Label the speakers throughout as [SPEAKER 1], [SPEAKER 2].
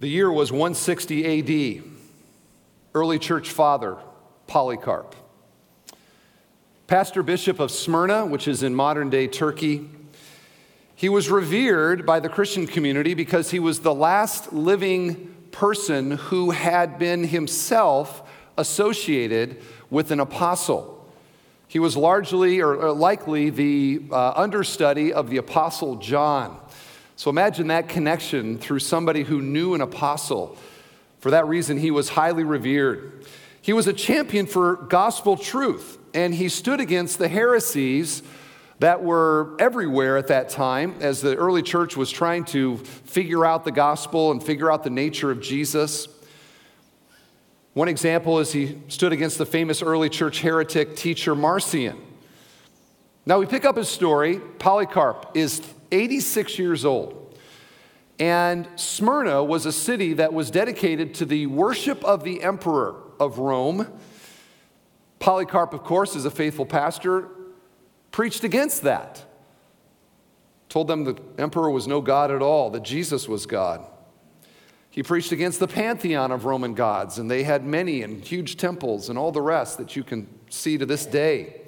[SPEAKER 1] The year was 160 AD. Early church father, Polycarp. Pastor Bishop of Smyrna, which is in modern day Turkey. He was revered by the Christian community because he was the last living person who had been himself associated with an apostle. He was largely or, likely the uh, understudy of the apostle John. So imagine that connection through somebody who knew an apostle. For that reason, he was highly revered. He was a champion for gospel truth, and he stood against the heresies that were everywhere at that time as the early church was trying to figure out the gospel and figure out the nature of Jesus. One example is he stood against the famous early church heretic teacher Marcion. Now we pick up his story. Polycarp is 86 years old. And Smyrna was a city that was dedicated to the worship of the emperor of Rome. Polycarp, of course, is a faithful pastor, preached against that. Told them the emperor was no God at all, that Jesus was God. He preached against the pantheon of Roman gods, and they had many and huge temples and all the rest that you can see to this day.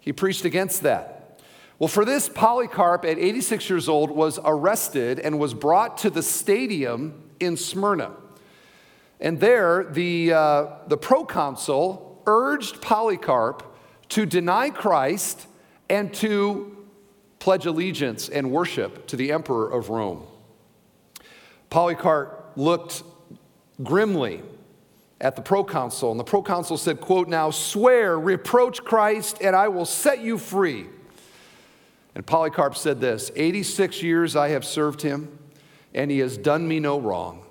[SPEAKER 1] He preached against that. Well, for this, Polycarp, at 86 years old, was arrested and was brought to the stadium in Smyrna. And there, the, uh, the proconsul urged Polycarp to deny Christ and to pledge allegiance and worship to the emperor of Rome. Polycarp looked grimly at the proconsul, and the proconsul said, quote, Now swear, reproach Christ, and I will set you free. And Polycarp said this 86 years I have served him, and he has done me no wrong.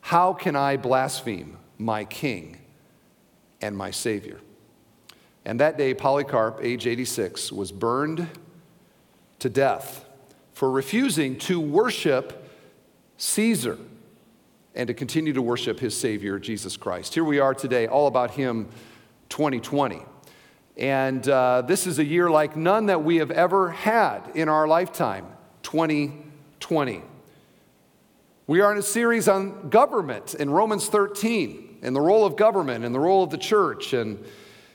[SPEAKER 1] How can I blaspheme my king and my savior? And that day, Polycarp, age 86, was burned to death for refusing to worship Caesar and to continue to worship his Savior, Jesus Christ. Here we are today, all about him 2020. And uh, this is a year like none that we have ever had in our lifetime 2020. We are in a series on government in Romans 13 and the role of government and the role of the church. And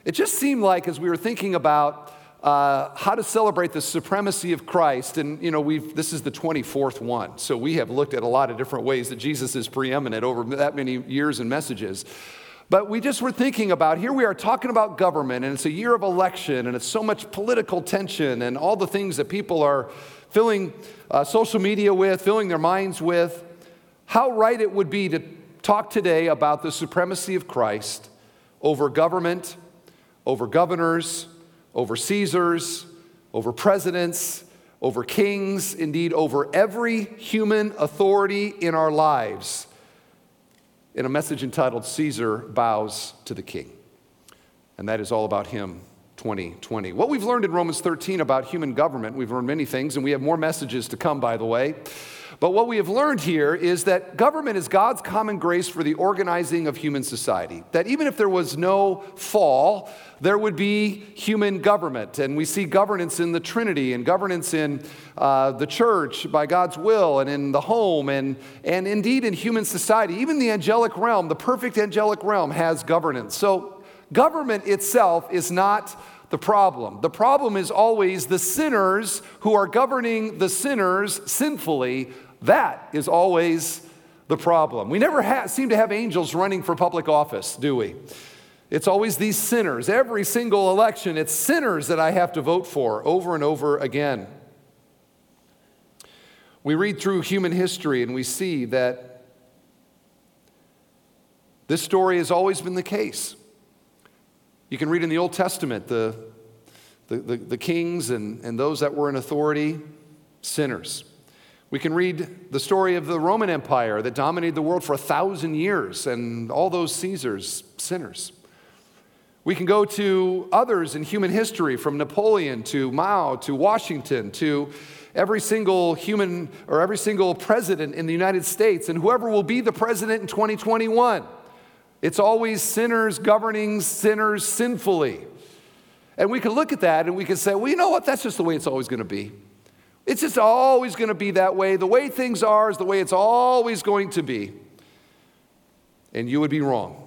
[SPEAKER 1] it just seemed like as we were thinking about uh, how to celebrate the supremacy of Christ. And, you know, we've, this is the 24th one. So we have looked at a lot of different ways that Jesus is preeminent over that many years and messages. But we just were thinking about here we are talking about government, and it's a year of election, and it's so much political tension and all the things that people are filling uh, social media with, filling their minds with. How right it would be to talk today about the supremacy of Christ over government, over governors, over Caesars, over presidents, over kings, indeed, over every human authority in our lives, in a message entitled Caesar Bows to the King. And that is all about him 2020. What we've learned in Romans 13 about human government, we've learned many things, and we have more messages to come, by the way. But what we have learned here is that government is God's common grace for the organizing of human society. That even if there was no fall, there would be human government. And we see governance in the Trinity and governance in uh, the church by God's will and in the home and, and indeed in human society. Even the angelic realm, the perfect angelic realm, has governance. So government itself is not the problem. The problem is always the sinners who are governing the sinners sinfully that is always the problem. We never ha- seem to have angels running for public office, do we? It's always these sinners. Every single election, it's sinners that I have to vote for over and over again. We read through human history and we see that this story has always been the case. You can read in the Old Testament the, the, the, the kings and, and those that were in authority, sinners. We can read the story of the Roman Empire that dominated the world for a thousand years and all those Caesars, sinners. We can go to others in human history, from Napoleon to Mao to Washington to every single human or every single president in the United States and whoever will be the president in 2021. It's always sinners governing sinners sinfully. And we can look at that and we can say, well, you know what? That's just the way it's always going to be. It's just always going to be that way. The way things are is the way it's always going to be. and you would be wrong.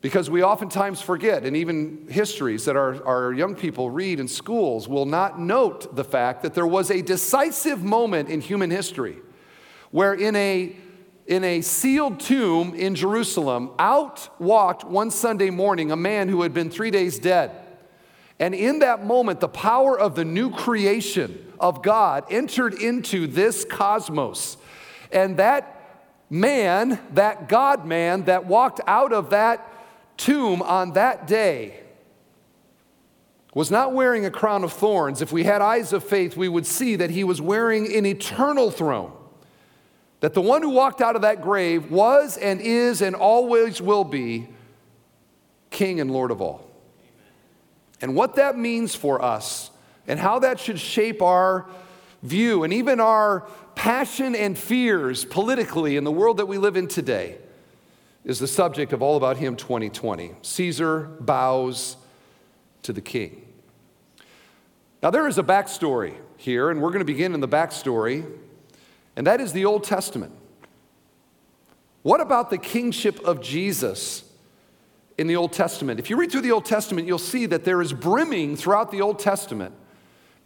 [SPEAKER 1] Because we oftentimes forget, and even histories that our, our young people read in schools will not note the fact that there was a decisive moment in human history where, in a, in a sealed tomb in Jerusalem, out walked one Sunday morning a man who had been three days dead. And in that moment, the power of the new creation of God entered into this cosmos. And that man, that God man that walked out of that tomb on that day was not wearing a crown of thorns. If we had eyes of faith, we would see that he was wearing an eternal throne. That the one who walked out of that grave was and is and always will be King and Lord of all. And what that means for us and how that should shape our view and even our passion and fears politically in the world that we live in today is the subject of All About Him 2020. Caesar bows to the king. Now, there is a backstory here, and we're going to begin in the backstory, and that is the Old Testament. What about the kingship of Jesus in the Old Testament? If you read through the Old Testament, you'll see that there is brimming throughout the Old Testament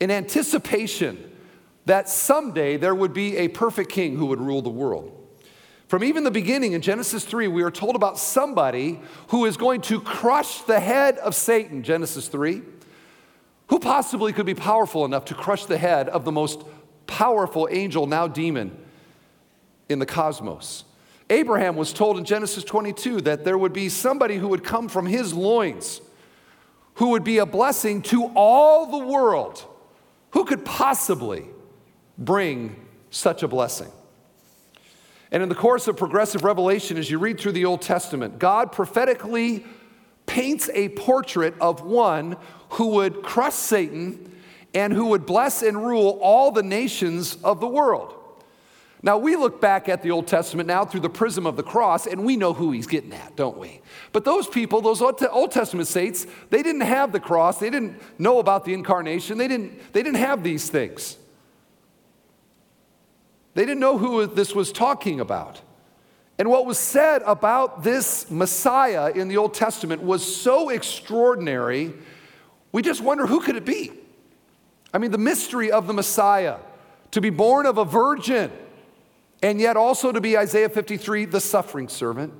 [SPEAKER 1] in anticipation that someday there would be a perfect king who would rule the world. From even the beginning in Genesis 3, we are told about somebody who is going to crush the head of Satan, Genesis 3. Who possibly could be powerful enough to crush the head of the most powerful angel, now demon, in the cosmos? Abraham was told in Genesis 22 that there would be somebody who would come from his loins who would be a blessing to all the world. Who could possibly bring such a blessing? And in the course of progressive revelation, as you read through the Old Testament, God prophetically paints a portrait of one who would crush Satan and who would bless and rule all the nations of the world. Now, we look back at the Old Testament now through the prism of the cross, and we know who he's getting at, don't we? But those people, those Old Testament saints, they didn't have the cross, they didn't know about the incarnation, they didn't, they didn't have these things. They didn't know who this was talking about. And what was said about this Messiah in the Old Testament was so extraordinary, we just wonder who could it be? I mean, the mystery of the Messiah, to be born of a virgin, and yet also to be Isaiah 53, the suffering servant.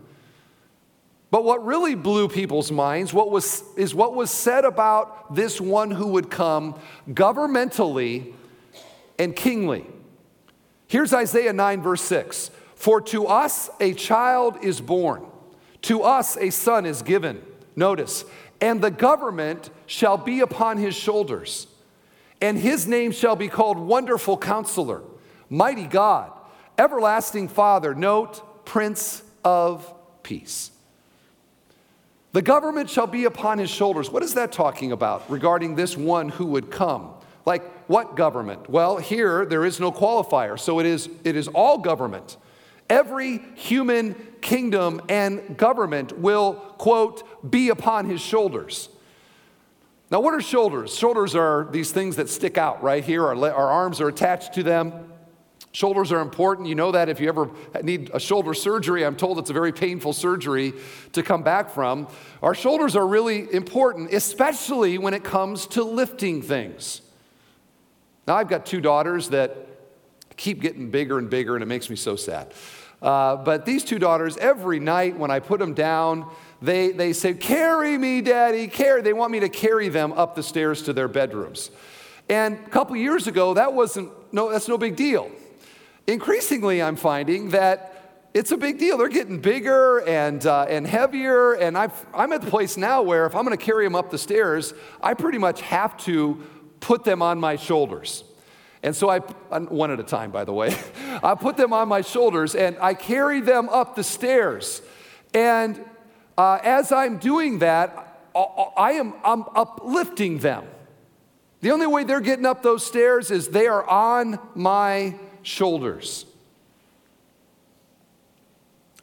[SPEAKER 1] But what really blew people's minds what was, is what was said about this one who would come governmentally and kingly. Here's Isaiah 9, verse 6 For to us a child is born, to us a son is given. Notice, and the government shall be upon his shoulders, and his name shall be called Wonderful Counselor, Mighty God, Everlasting Father. Note, Prince of Peace. The government shall be upon his shoulders. What is that talking about regarding this one who would come? Like what government? Well, here there is no qualifier, so it is, it is all government. Every human kingdom and government will, quote, be upon his shoulders. Now, what are shoulders? Shoulders are these things that stick out right here. Our, our arms are attached to them. Shoulders are important. You know that if you ever need a shoulder surgery, I'm told it's a very painful surgery to come back from. Our shoulders are really important, especially when it comes to lifting things. Now, I've got two daughters that keep getting bigger and bigger, and it makes me so sad. Uh, but these two daughters, every night when I put them down, they, they say, Carry me, Daddy, carry. They want me to carry them up the stairs to their bedrooms. And a couple years ago, that wasn't, no, that's no big deal. Increasingly, I'm finding that it's a big deal. They're getting bigger and, uh, and heavier. And i am at the place now where if I'm going to carry them up the stairs, I pretty much have to put them on my shoulders. And so I, one at a time, by the way, I put them on my shoulders and I carry them up the stairs. And uh, as I'm doing that, I am I'm uplifting them. The only way they're getting up those stairs is they are on my shoulders.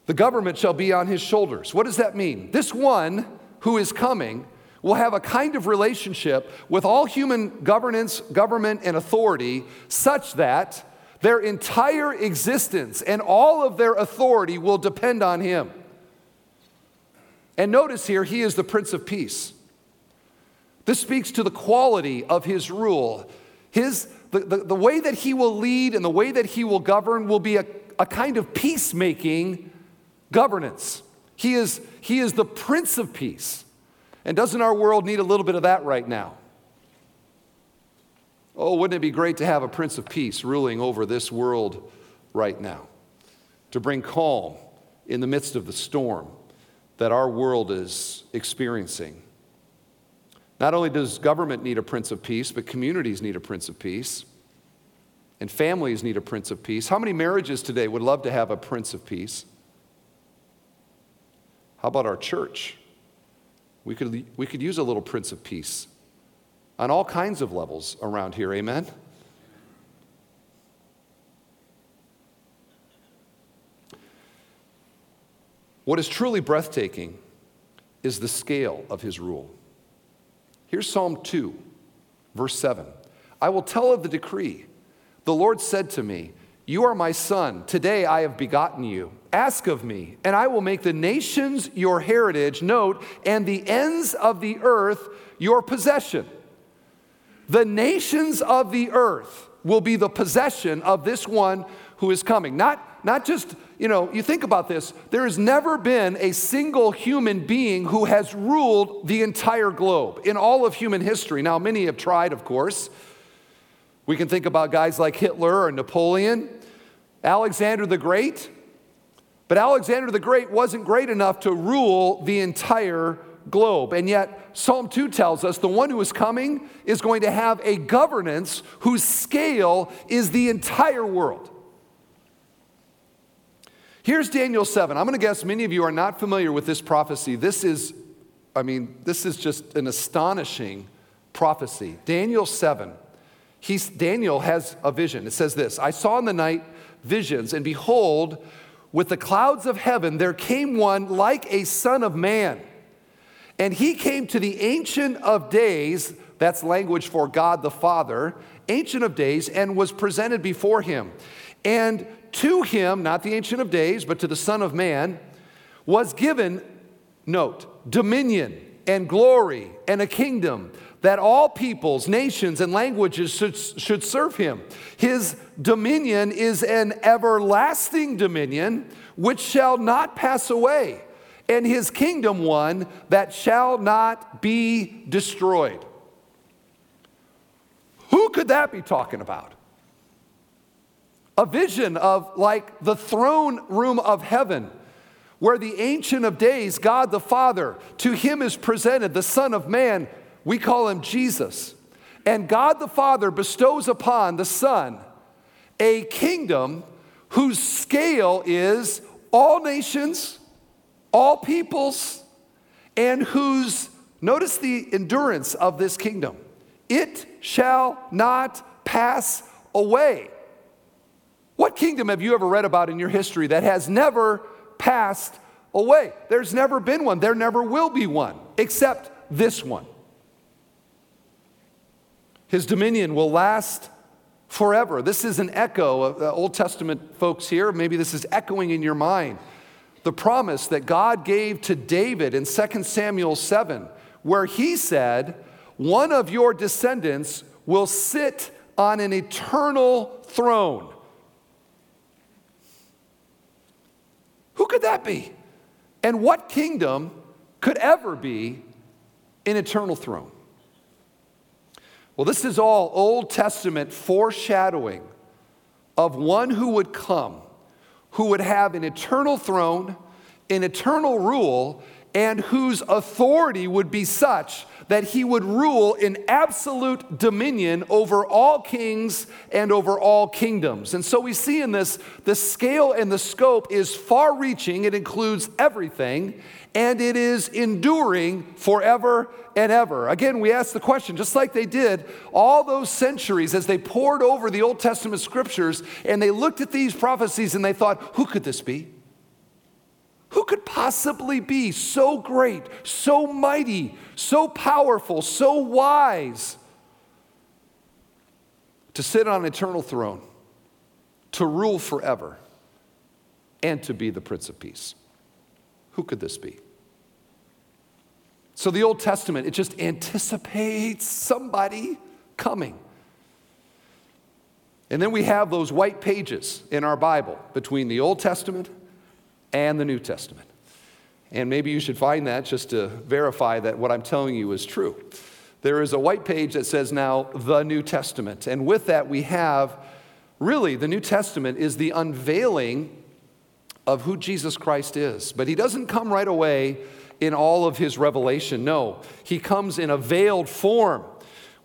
[SPEAKER 1] The government shall be on his shoulders. What does that mean? This one who is coming will have a kind of relationship with all human governance, government, and authority such that their entire existence and all of their authority will depend on him. And notice here, he is the Prince of Peace. This speaks to the quality of his rule. His, the, the, the way that he will lead and the way that he will govern will be a, a kind of peacemaking governance. He is, he is the Prince of Peace. And doesn't our world need a little bit of that right now? Oh, wouldn't it be great to have a Prince of Peace ruling over this world right now? To bring calm in the midst of the storm that our world is experiencing. Not only does government need a Prince of Peace, but communities need a Prince of Peace. And families need a Prince of Peace. How many marriages today would love to have a Prince of Peace? How about our church? We could, we could use a little Prince of Peace on all kinds of levels around here, amen? What is truly breathtaking is the scale of his rule. Here's Psalm 2, verse 7. I will tell of the decree. The Lord said to me, You are my son. Today I have begotten you. Ask of me, and I will make the nations your heritage, note, and the ends of the earth your possession. The nations of the earth will be the possession of this one who is coming. Not, not just, you know, you think about this, there has never been a single human being who has ruled the entire globe in all of human history. Now, many have tried, of course. We can think about guys like Hitler or Napoleon, Alexander the Great. But Alexander the Great wasn't great enough to rule the entire globe. And yet, Psalm 2 tells us the one who is coming is going to have a governance whose scale is the entire world. Here's Daniel 7. I'm going to guess many of you are not familiar with this prophecy. This is, I mean, this is just an astonishing prophecy. Daniel 7. He's, Daniel has a vision. It says this I saw in the night visions, and behold, with the clouds of heaven there came one like a son of man. And he came to the Ancient of Days, that's language for God the Father, Ancient of Days, and was presented before him. And to him, not the Ancient of Days, but to the Son of Man, was given, note, dominion and glory and a kingdom that all peoples, nations, and languages should, should serve him. His dominion is an everlasting dominion which shall not pass away and his kingdom one that shall not be destroyed. Who could that be talking about? A vision of like the throne room of heaven, where the Ancient of Days, God the Father, to him is presented the Son of Man. We call him Jesus. And God the Father bestows upon the Son a kingdom whose scale is all nations all peoples, and whose, notice the endurance of this kingdom, it shall not pass away. What kingdom have you ever read about in your history that has never passed away? There's never been one, there never will be one, except this one. His dominion will last forever. This is an echo of the Old Testament folks here. Maybe this is echoing in your mind the promise that God gave to David in 2 Samuel 7, where he said, One of your descendants will sit on an eternal throne. Who could that be? And what kingdom could ever be an eternal throne? Well, this is all Old Testament foreshadowing of one who would come who would have an eternal throne, an eternal rule, and whose authority would be such that he would rule in absolute dominion over all kings and over all kingdoms. And so we see in this, the scale and the scope is far reaching, it includes everything, and it is enduring forever and ever. Again, we ask the question, just like they did all those centuries as they pored over the Old Testament scriptures and they looked at these prophecies and they thought, who could this be? Who could possibly be so great, so mighty, so powerful, so wise to sit on an eternal throne, to rule forever, and to be the Prince of Peace? Who could this be? So the Old Testament, it just anticipates somebody coming. And then we have those white pages in our Bible between the Old Testament and the New Testament. And maybe you should find that just to verify that what I'm telling you is true. There is a white page that says now the New Testament. And with that, we have really the New Testament is the unveiling of who Jesus Christ is. But he doesn't come right away in all of his revelation. No, he comes in a veiled form.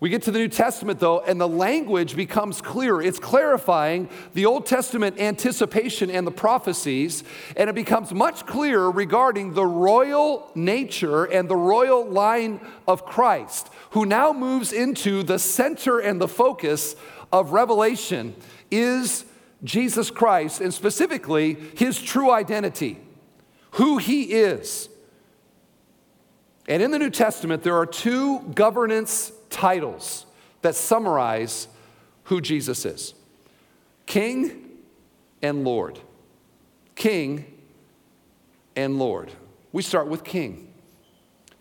[SPEAKER 1] We get to the New Testament, though, and the language becomes clearer. It's clarifying the Old Testament anticipation and the prophecies, and it becomes much clearer regarding the royal nature and the royal line of Christ, who now moves into the center and the focus of Revelation is Jesus Christ, and specifically his true identity, who he is. And in the New Testament, there are two governance titles that summarize who Jesus is King and Lord. King and Lord. We start with King.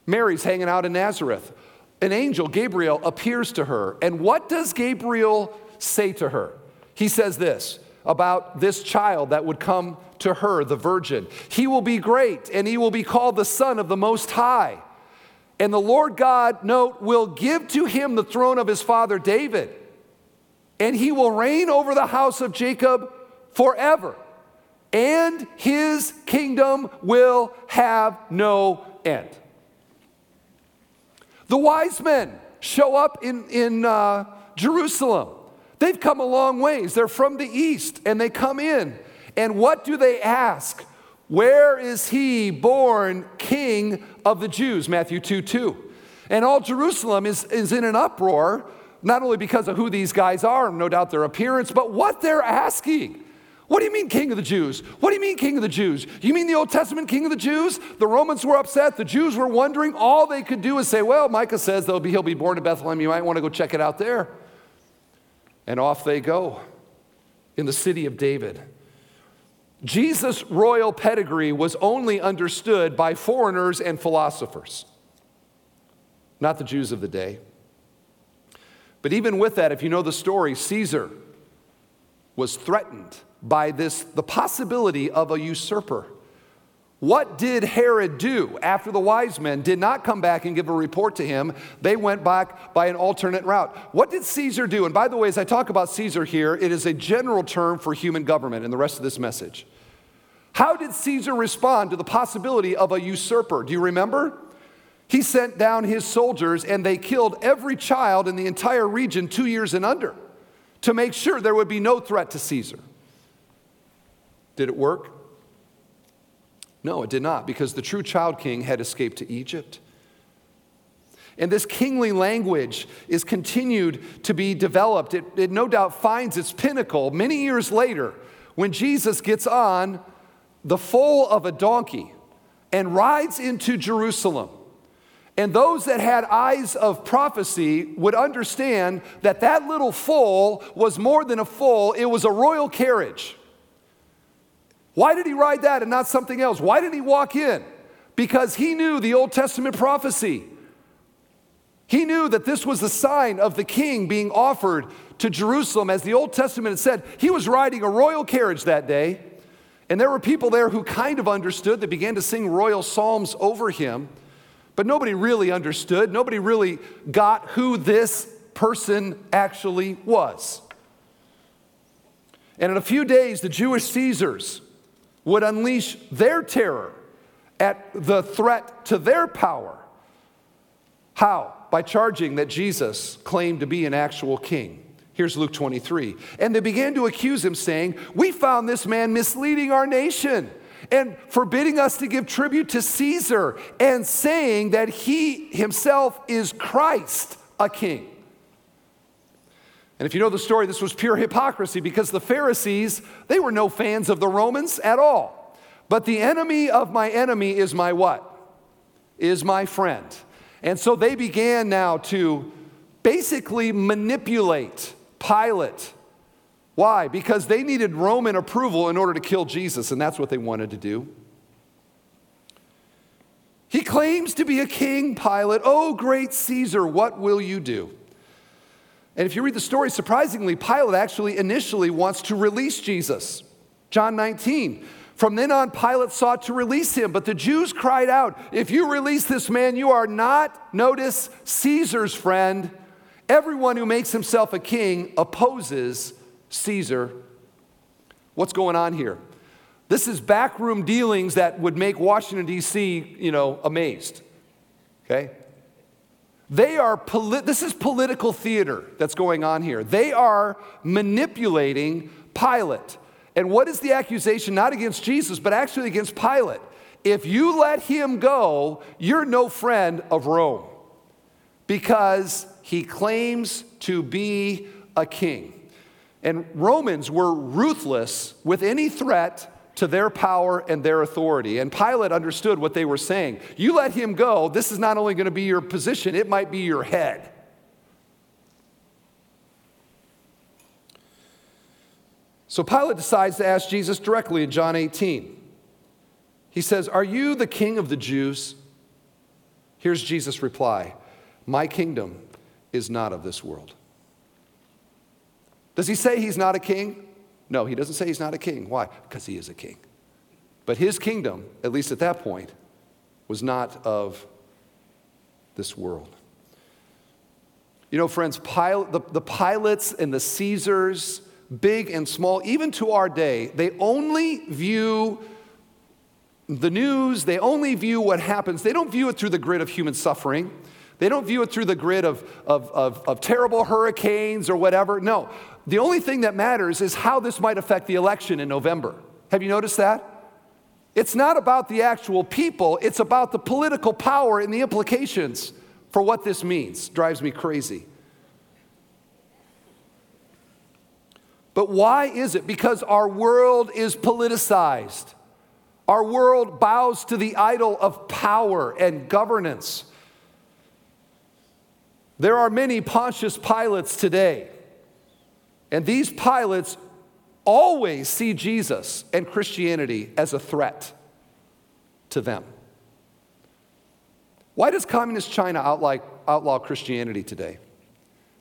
[SPEAKER 1] Mary's hanging out in Nazareth. An angel, Gabriel, appears to her. And what does Gabriel say to her? He says this about this child that would come to her, the virgin. He will be great, and he will be called the Son of the Most High. And the Lord God, note, will give to him the throne of his father David, and he will reign over the house of Jacob forever, and his kingdom will have no end. The wise men show up in, in uh, Jerusalem. They've come a long ways. They're from the east, and they come in. And what do they ask? Where is he born king of the Jews? Matthew 2 2. And all Jerusalem is, is in an uproar, not only because of who these guys are, no doubt their appearance, but what they're asking. What do you mean, king of the Jews? What do you mean, king of the Jews? You mean the Old Testament king of the Jews? The Romans were upset. The Jews were wondering. All they could do is say, well, Micah says be, he'll be born in Bethlehem. You might want to go check it out there. And off they go in the city of David. Jesus' royal pedigree was only understood by foreigners and philosophers, not the Jews of the day. But even with that, if you know the story, Caesar was threatened by this the possibility of a usurper. What did Herod do after the wise men did not come back and give a report to him? They went back by an alternate route. What did Caesar do? And by the way, as I talk about Caesar here, it is a general term for human government in the rest of this message. How did Caesar respond to the possibility of a usurper? Do you remember? He sent down his soldiers and they killed every child in the entire region two years and under to make sure there would be no threat to Caesar. Did it work? No, it did not, because the true child king had escaped to Egypt. And this kingly language is continued to be developed. It, it no doubt finds its pinnacle many years later when Jesus gets on the foal of a donkey and rides into Jerusalem. And those that had eyes of prophecy would understand that that little foal was more than a foal, it was a royal carriage. Why did he ride that and not something else? Why didn't he walk in? Because he knew the Old Testament prophecy. He knew that this was the sign of the king being offered to Jerusalem. As the Old Testament had said, he was riding a royal carriage that day. And there were people there who kind of understood that began to sing royal psalms over him, but nobody really understood. Nobody really got who this person actually was. And in a few days, the Jewish Caesars would unleash their terror at the threat to their power. How? By charging that Jesus claimed to be an actual king. Here's Luke 23. And they began to accuse him, saying, We found this man misleading our nation and forbidding us to give tribute to Caesar and saying that he himself is Christ, a king. And if you know the story, this was pure hypocrisy because the Pharisees, they were no fans of the Romans at all. But the enemy of my enemy is my what? Is my friend. And so they began now to basically manipulate Pilate. Why? Because they needed Roman approval in order to kill Jesus, and that's what they wanted to do. He claims to be a king, Pilate. Oh, great Caesar, what will you do? And if you read the story, surprisingly, Pilate actually initially wants to release Jesus. John 19. From then on, Pilate sought to release him, but the Jews cried out, If you release this man, you are not, notice, Caesar's friend. Everyone who makes himself a king opposes Caesar. What's going on here? This is backroom dealings that would make Washington, D.C., you know, amazed. Okay? They are, poli- this is political theater that's going on here. They are manipulating Pilate. And what is the accusation? Not against Jesus, but actually against Pilate. If you let him go, you're no friend of Rome because he claims to be a king. And Romans were ruthless with any threat to their power and their authority. And Pilate understood what they were saying. You let him go, this is not only going to be your position, it might be your head. So Pilate decides to ask Jesus directly in John 18. He says, Are you the king of the Jews? Here's Jesus' reply My kingdom is not of this world. Does he say he's not a king? No, he doesn't say he's not a king. Why? Because he is a king. But his kingdom, at least at that point, was not of this world. You know, friends, Pilate, the, the Pilates and the Caesars, big and small, even to our day, they only view the news, they only view what happens. They don't view it through the grid of human suffering. They don't view it through the grid of, of, of, of terrible hurricanes or whatever. No, the only thing that matters is how this might affect the election in November. Have you noticed that? It's not about the actual people, it's about the political power and the implications for what this means. Drives me crazy. But why is it? Because our world is politicized. Our world bows to the idol of power and governance. There are many Pontius Pilates today and these Pilates always see Jesus and Christianity as a threat to them. Why does communist China outlaw, outlaw Christianity today?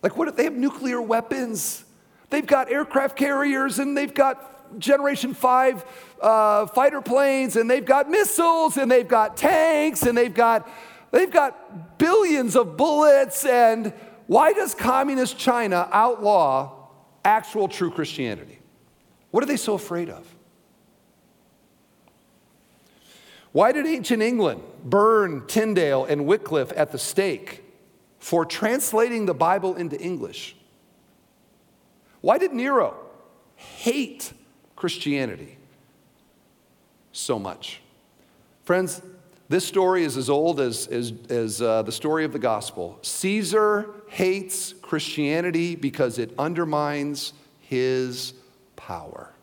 [SPEAKER 1] Like, what if they have nuclear weapons? They've got aircraft carriers and they've got Generation 5 uh, fighter planes and they've got missiles and they've got tanks and they've got, they've got billions of bullets. And why does communist China outlaw actual true Christianity. What are they so afraid of? Why did ancient England burn Tyndale and Wycliffe at the stake for translating the Bible into English? Why did Nero hate Christianity so much? Friends, this story is as old as, as, as uh, the story of the gospel. Caesar hates Christianity because it undermines his power.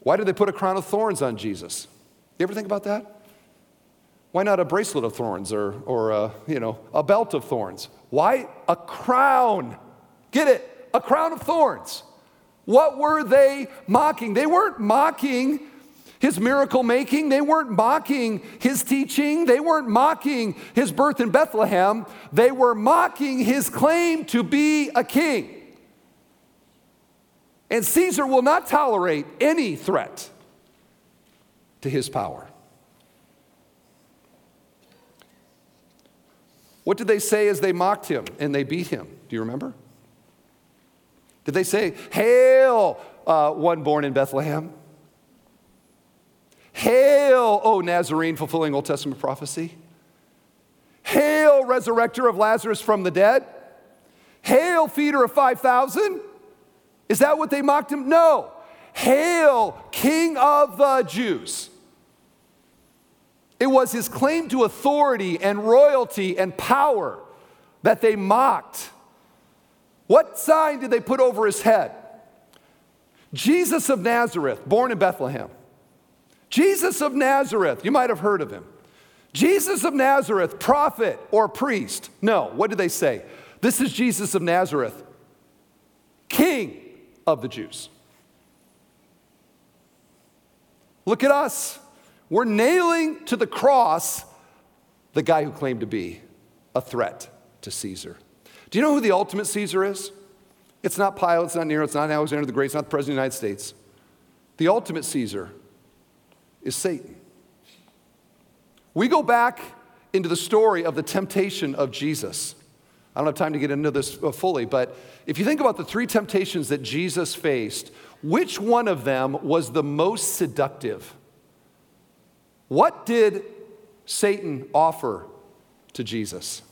[SPEAKER 1] Why did they put a crown of thorns on Jesus? You ever think about that? Why not a bracelet of thorns or, or a, you know, a belt of thorns? Why a crown? Get it? A crown of thorns. What were they mocking? They weren't mocking his miracle making. They weren't mocking his teaching. They weren't mocking his birth in Bethlehem. They were mocking his claim to be a king. And Caesar will not tolerate any threat to his power. What did they say as they mocked him and they beat him? Do you remember? Did they say, Hail, uh, one born in Bethlehem? Hail, O Nazarene, fulfilling Old Testament prophecy. Hail, resurrector of Lazarus from the dead. Hail, feeder of 5,000. Is that what they mocked him? No. Hail, King of the Jews. It was his claim to authority and royalty and power that they mocked. What sign did they put over his head? Jesus of Nazareth, born in Bethlehem. Jesus of Nazareth, you might have heard of him. Jesus of Nazareth, prophet or priest. No, what did they say? This is Jesus of Nazareth, king of the Jews. Look at us. We're nailing to the cross the guy who claimed to be a threat to Caesar. Do you know who the ultimate Caesar is? It's not Pilate, it's not Nero, it's not Alexander the Great, it's not the President of the United States. The ultimate Caesar is Satan. We go back into the story of the temptation of Jesus. I don't have time to get into this uh, fully, but if you think about the three temptations that Jesus faced, which one of them was the most seductive? What did Satan offer to Jesus?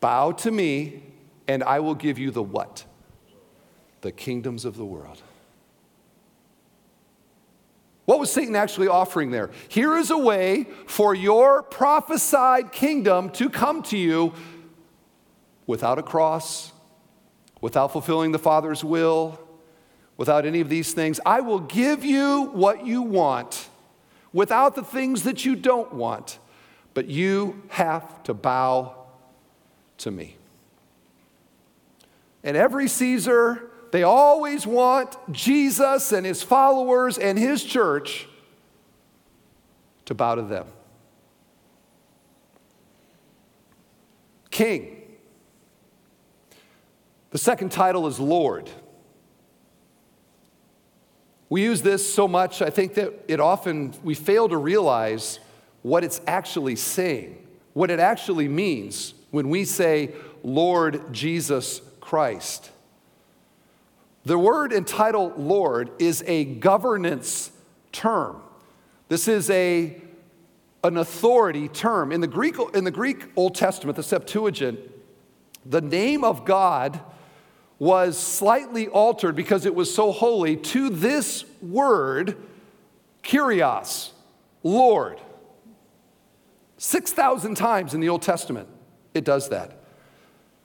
[SPEAKER 1] Bow to me, and I will give you the what? The kingdoms of the world. What was Satan actually offering there? Here is a way for your prophesied kingdom to come to you without a cross, without fulfilling the Father's will, without any of these things. I will give you what you want without the things that you don't want, but you have to bow to me. And every Caesar, they always want Jesus and his followers and his church to bow to them. King. The second title is Lord. We use this so much, I think that it often, we fail to realize what it's actually saying, what it actually means when we say, Lord Jesus Christ. The word entitled Lord is a governance term. This is a, an authority term. In the, Greek, in the Greek Old Testament, the Septuagint, the name of God was slightly altered because it was so holy to this word, Kyrios, Lord. 6,000 times in the Old Testament, it does that.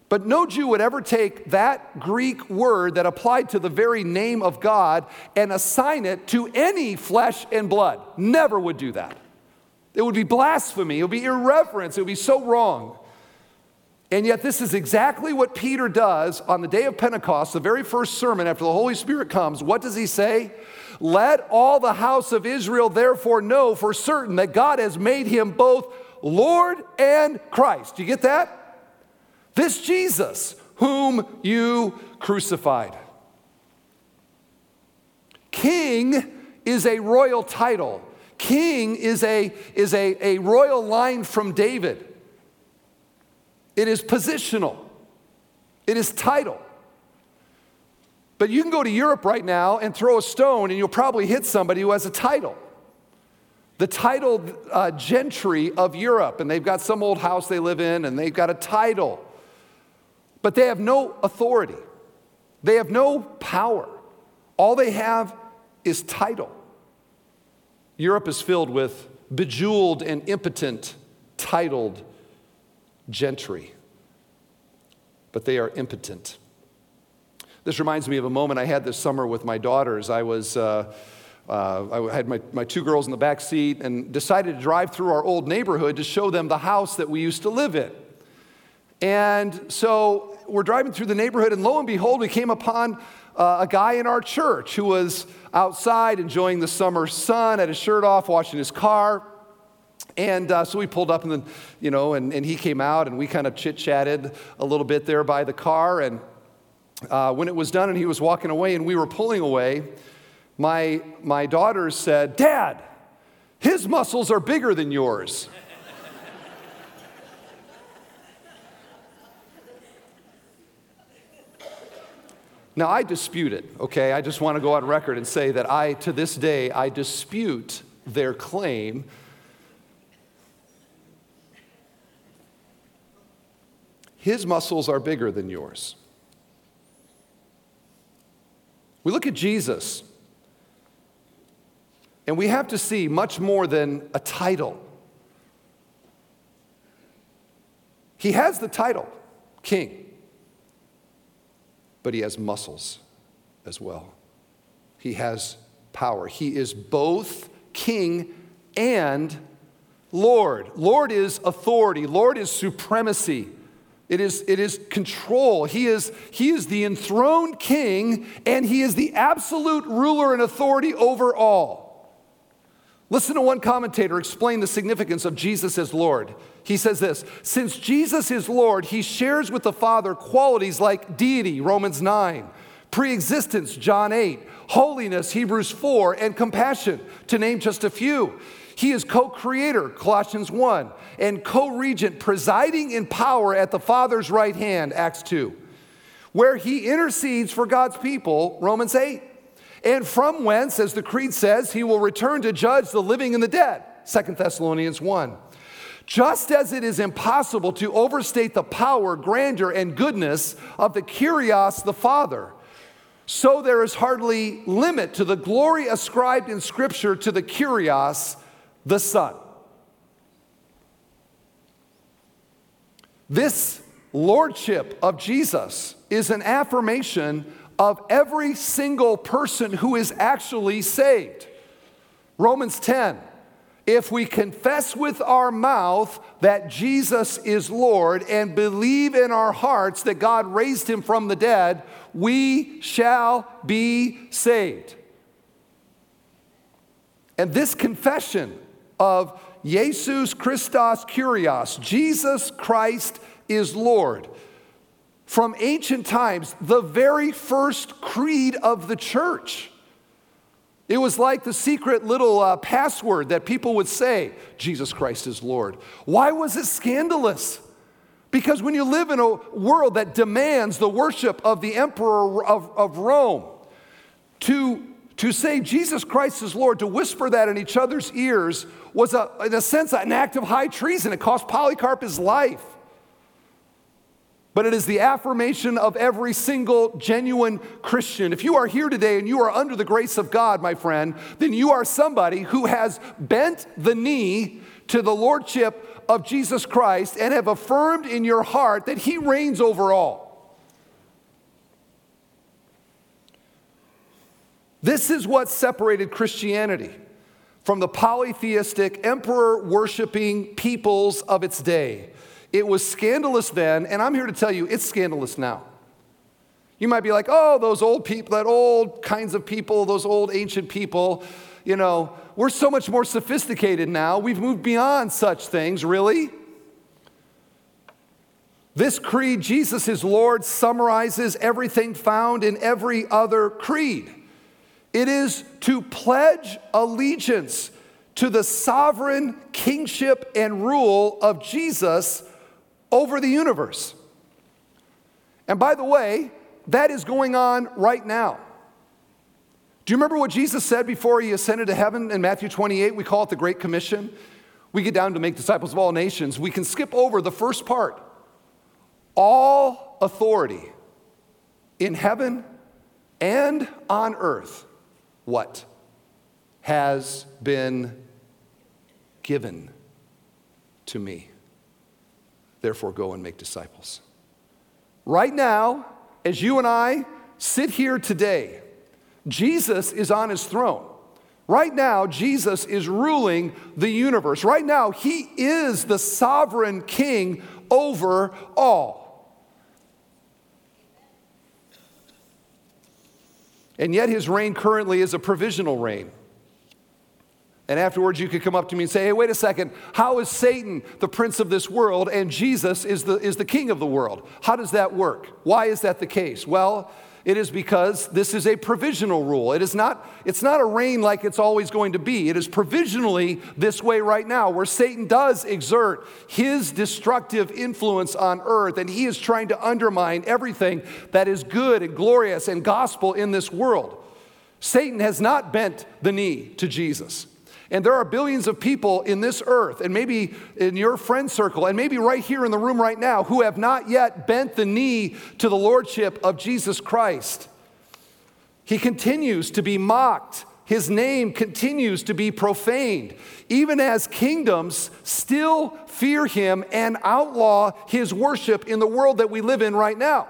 [SPEAKER 1] But no Jew would ever take that Greek word that applied to the very name of God and assign it to any flesh and blood. Never would do that. It would be blasphemy, it would be irreverence, it would be so wrong. And yet, this is exactly what Peter does on the day of Pentecost, the very first sermon after the Holy Spirit comes. What does he say? Let all the house of Israel therefore know for certain that God has made him both Lord and Christ. Do you get that? This Jesus, whom you crucified. King is a royal title. King is a, is a, a royal line from David. It is positional, it is title. But you can go to Europe right now and throw a stone, and you'll probably hit somebody who has a title. The titled uh, gentry of Europe, and they've got some old house they live in, and they've got a title. But they have no authority, they have no power. All they have is title. Europe is filled with bejeweled and impotent, titled gentry, but they are impotent. This reminds me of a moment I had this summer with my daughters. I was. Uh, uh, I had my, my two girls in the back seat and decided to drive through our old neighborhood to show them the house that we used to live in. And so we're driving through the neighborhood, and lo and behold, we came upon uh, a guy in our church who was outside enjoying the summer sun, had his shirt off, washing his car. And uh, so we pulled up and then, you know, and, and he came out and we kind of chit chatted a little bit there by the car. And uh, when it was done and he was walking away and we were pulling away, my, my daughters said, Dad, his muscles are bigger than yours. Now, I dispute it, okay? I just want to go on record and say that I, to this day, I dispute their claim His muscles are bigger than yours. We look at Jesus, and we have to see much more than a title. He has the title, king, but he has muscles as well. He has power. He is both king and Lord. Lord is authority, Lord is supremacy. It is, it is control. He is, he is the enthroned king, and he is the absolute ruler and authority over all. Listen to one commentator explain the significance of Jesus as Lord. He says this Since Jesus is Lord, he shares with the Father qualities like deity, Romans 9, pre existence, John 8, holiness, Hebrews 4, and compassion, to name just a few. He is co creator, Colossians 1, and co regent, presiding in power at the Father's right hand, Acts 2, where he intercedes for God's people, Romans 8, and from whence, as the Creed says, he will return to judge the living and the dead, 2 Thessalonians 1. Just as it is impossible to overstate the power, grandeur, and goodness of the Kyrios, the Father, so there is hardly limit to the glory ascribed in Scripture to the Kyrios, the Son. This lordship of Jesus is an affirmation of every single person who is actually saved. Romans 10 if we confess with our mouth that Jesus is Lord and believe in our hearts that God raised him from the dead, we shall be saved. And this confession of Jesus Christos Kyrios, Jesus Christ is Lord, from ancient times, the very first creed of the church. It was like the secret little uh, password that people would say Jesus Christ is Lord. Why was it scandalous? Because when you live in a world that demands the worship of the emperor of, of Rome, to, to say Jesus Christ is Lord, to whisper that in each other's ears, was, a, in a sense, an act of high treason. It cost Polycarp his life but it is the affirmation of every single genuine Christian. If you are here today and you are under the grace of God, my friend, then you are somebody who has bent the knee to the lordship of Jesus Christ and have affirmed in your heart that he reigns over all. This is what separated Christianity from the polytheistic, emperor worshiping peoples of its day. It was scandalous then, and I'm here to tell you it's scandalous now. You might be like, oh, those old people, that old kinds of people, those old ancient people, you know, we're so much more sophisticated now. We've moved beyond such things, really. This creed, Jesus is Lord, summarizes everything found in every other creed. It is to pledge allegiance to the sovereign kingship and rule of Jesus over the universe. And by the way, that is going on right now. Do you remember what Jesus said before he ascended to heaven in Matthew 28? We call it the Great Commission. We get down to make disciples of all nations. We can skip over the first part. All authority in heaven and on earth, what? Has been given to me. Therefore, go and make disciples. Right now, as you and I sit here today, Jesus is on his throne. Right now, Jesus is ruling the universe. Right now, he is the sovereign king over all. And yet, his reign currently is a provisional reign. And afterwards, you could come up to me and say, hey, wait a second, how is Satan the prince of this world and Jesus is the, is the king of the world? How does that work? Why is that the case? Well, it is because this is a provisional rule. It is not, it's not a reign like it's always going to be. It is provisionally this way right now, where Satan does exert his destructive influence on earth, and he is trying to undermine everything that is good and glorious and gospel in this world. Satan has not bent the knee to Jesus. And there are billions of people in this earth, and maybe in your friend circle, and maybe right here in the room right now, who have not yet bent the knee to the lordship of Jesus Christ. He continues to be mocked. His name continues to be profaned, even as kingdoms still fear him and outlaw his worship in the world that we live in right now.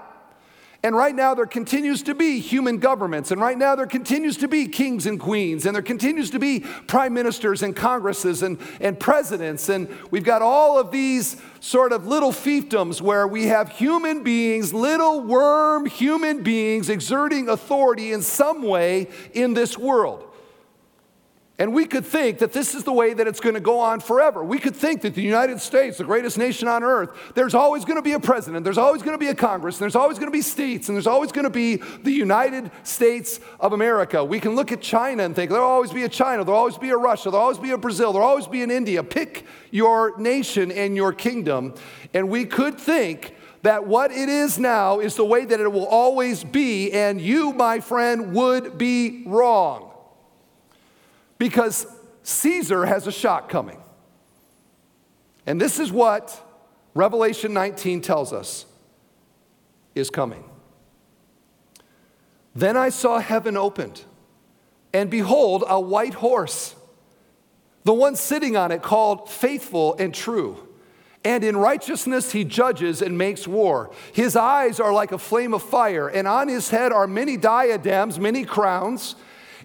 [SPEAKER 1] And right now, there continues to be human governments, and right now, there continues to be kings and queens, and there continues to be prime ministers and congresses and, and presidents. And we've got all of these sort of little fiefdoms where we have human beings, little worm human beings, exerting authority in some way in this world. And we could think that this is the way that it's going to go on forever. We could think that the United States, the greatest nation on earth, there's always going to be a president, there's always going to be a Congress, and there's always going to be states, and there's always going to be the United States of America. We can look at China and think there'll always be a China, there'll always be a Russia, there'll always be a Brazil, there'll always be an India. Pick your nation and your kingdom. And we could think that what it is now is the way that it will always be, and you, my friend, would be wrong because Caesar has a shock coming. And this is what Revelation 19 tells us is coming. Then I saw heaven opened, and behold, a white horse. The one sitting on it called faithful and true. And in righteousness he judges and makes war. His eyes are like a flame of fire, and on his head are many diadems, many crowns.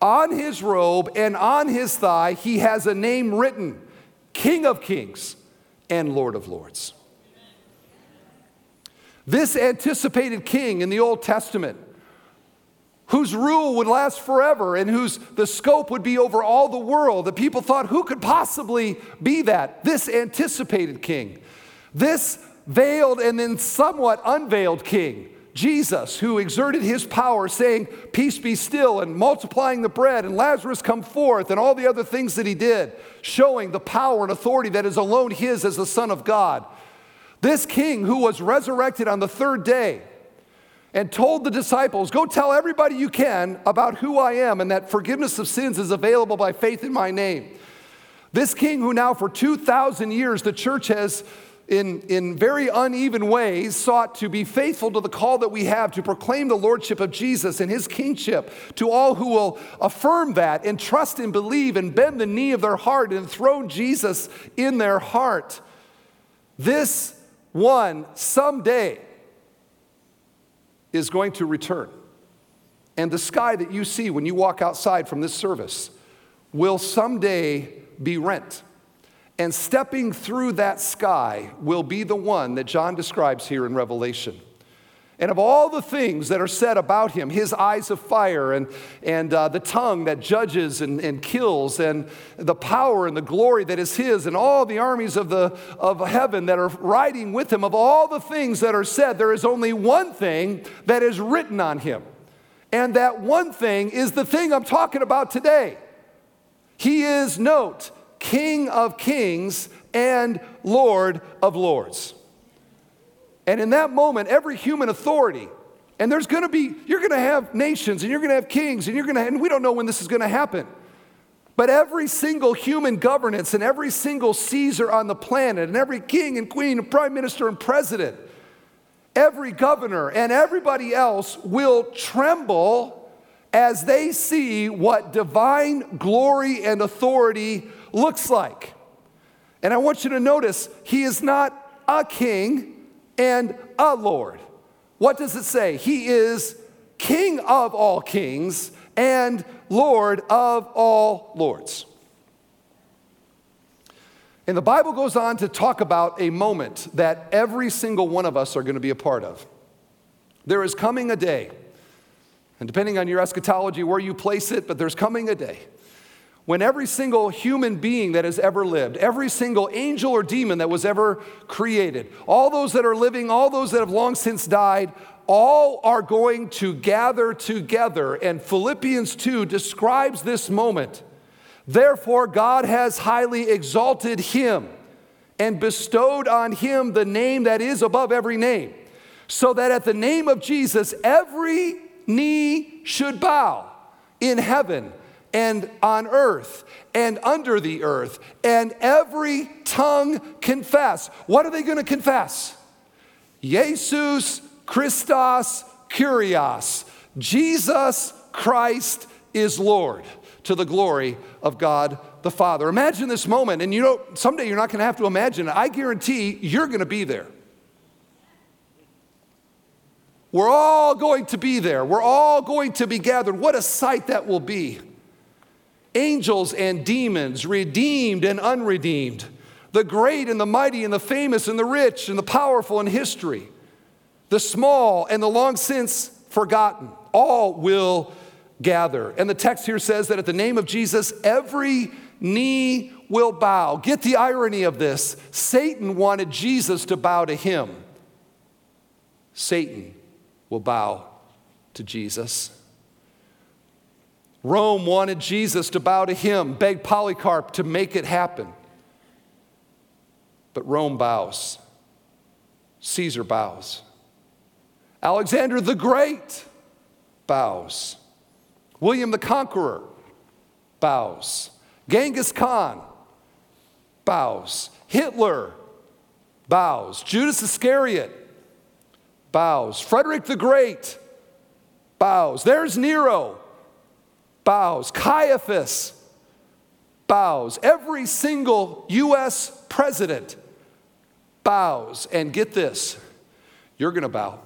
[SPEAKER 1] On his robe and on his thigh, he has a name written King of Kings and Lord of Lords. This anticipated king in the Old Testament, whose rule would last forever and whose the scope would be over all the world, that people thought, who could possibly be that? This anticipated king. This veiled and then somewhat unveiled king Jesus, who exerted his power, saying, Peace be still, and multiplying the bread, and Lazarus come forth, and all the other things that he did, showing the power and authority that is alone his as the Son of God. This king who was resurrected on the third day and told the disciples, Go tell everybody you can about who I am and that forgiveness of sins is available by faith in my name. This king who now for 2,000 years the church has in, in very uneven ways, sought to be faithful to the call that we have to proclaim the lordship of Jesus and his kingship to all who will affirm that and trust and believe and bend the knee of their heart and throne Jesus in their heart. This one someday is going to return. And the sky that you see when you walk outside from this service will someday be rent and stepping through that sky will be the one that John describes here in Revelation. And of all the things that are said about him, his eyes of fire and, and uh, the tongue that judges and, and kills, and the power and the glory that is his, and all the armies of, the, of heaven that are riding with him, of all the things that are said, there is only one thing that is written on him. And that one thing is the thing I'm talking about today. He is, note, King of kings and Lord of lords. And in that moment, every human authority, and there's gonna be, you're gonna have nations and you're gonna have kings and you're gonna, and we don't know when this is gonna happen. But every single human governance and every single Caesar on the planet and every king and queen and prime minister and president, every governor and everybody else will tremble as they see what divine glory and authority looks like. And I want you to notice he is not a king and a Lord. What does it say? He is King of all kings and Lord of all lords. And the Bible goes on to talk about a moment that every single one of us are going to be a part of. There is coming a day, and depending on your eschatology, where you place it, but there's coming a day when every single human being that has ever lived, every single angel or demon that was ever created, all those that are living, all those that have long since died, all are going to gather together. And Philippians 2 describes this moment. Therefore, God has highly exalted him and bestowed on him the name that is above every name, so that at the name of Jesus, every knee should bow in heaven and on earth and under the earth, and every tongue confess. What are they going to confess? Jesus Christos Kyrios. Jesus Christ is Lord. to the glory of God the Father. Imagine this moment, and you know, someday you're not going to have to imagine it. I guarantee you're going to be there. We're all going to be there. We're all going to be gathered. What a sight that will be. Angels and demons, redeemed and unredeemed, the great and the mighty and the famous and the rich and the powerful in history, the small and the long since forgotten, all will gather. And the text here says that at the name of Jesus, every knee will bow. Get the irony of this. Satan wanted Jesus to bow to him. Satan will bow to Jesus. Rome wanted Jesus to bow to him, begged Polycarp to make it happen. But Rome bows. Caesar bows. Alexander the Great bows. William the Conqueror bows. Genghis Khan bows. Hitler bows. Judas Iscariot bows. Frederick the Great bows. There's Nero bows. Caiaphas bows. Every single U.S. president bows. And get this you're going to bow.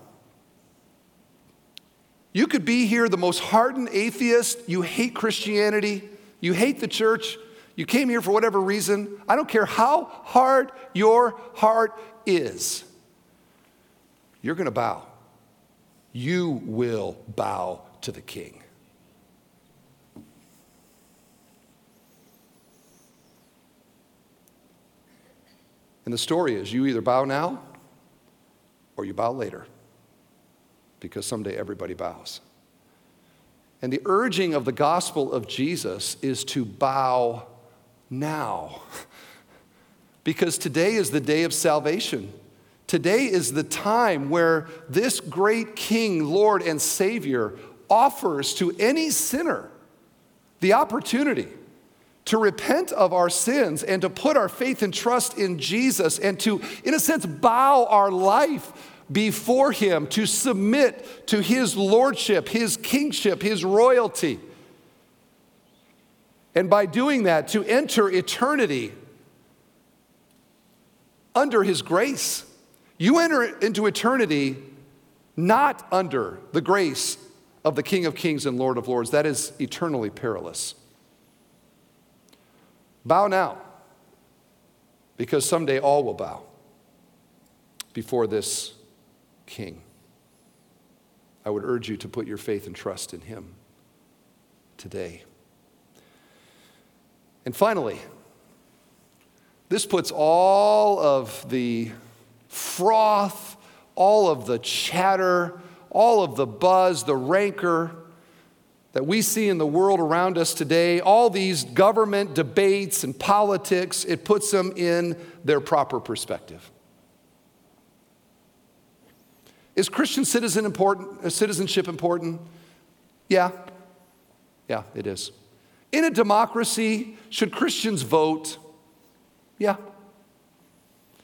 [SPEAKER 1] You could be here the most hardened atheist. You hate Christianity. You hate the church. You came here for whatever reason. I don't care how hard your heart is. You're going to bow. You will bow to the king. And the story is you either bow now or you bow later because someday everybody bows. And the urging of the gospel of Jesus is to bow now because today is the day of salvation. Today is the time where this great King, Lord, and Savior offers to any sinner the opportunity to repent of our sins and to put our faith and trust in Jesus and to, in a sense, bow our life before Him, to submit to His lordship, His kingship, His royalty. And by doing that, to enter eternity under His grace. You enter into eternity not under the grace of the King of Kings and Lord of Lords. That is eternally perilous. Bow now, because someday all will bow before this King. I would urge you to put your faith and trust in Him today. And finally, this puts all of the froth, all of the chatter, all of the buzz, the rancor that we see in the world around us today, all these government debates and politics, it puts them in their proper perspective. Is Christian citizen important, uh, citizenship important? Yeah. Yeah, it is. In a democracy, should Christians vote? Yeah.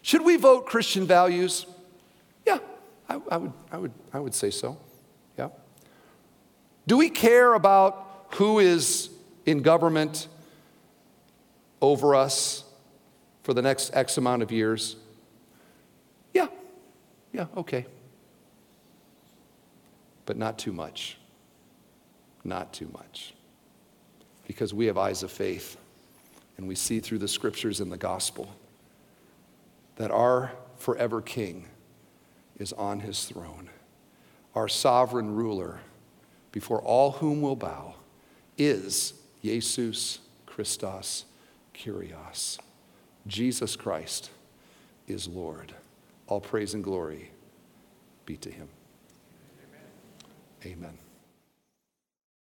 [SPEAKER 1] Should we vote Christian values? Yeah, I, I, would, I, would, I would say so. Do we care about who is in government over us for the next X amount of years? Yeah, yeah, okay. But not too much. Not too much. Because we have eyes of faith and we see through the scriptures and the gospel that our forever King is on his throne. Our sovereign ruler, before all whom will bow, is Jesus Christos Kyrios. Jesus Christ is Lord. All praise and glory be to him. Amen. Amen.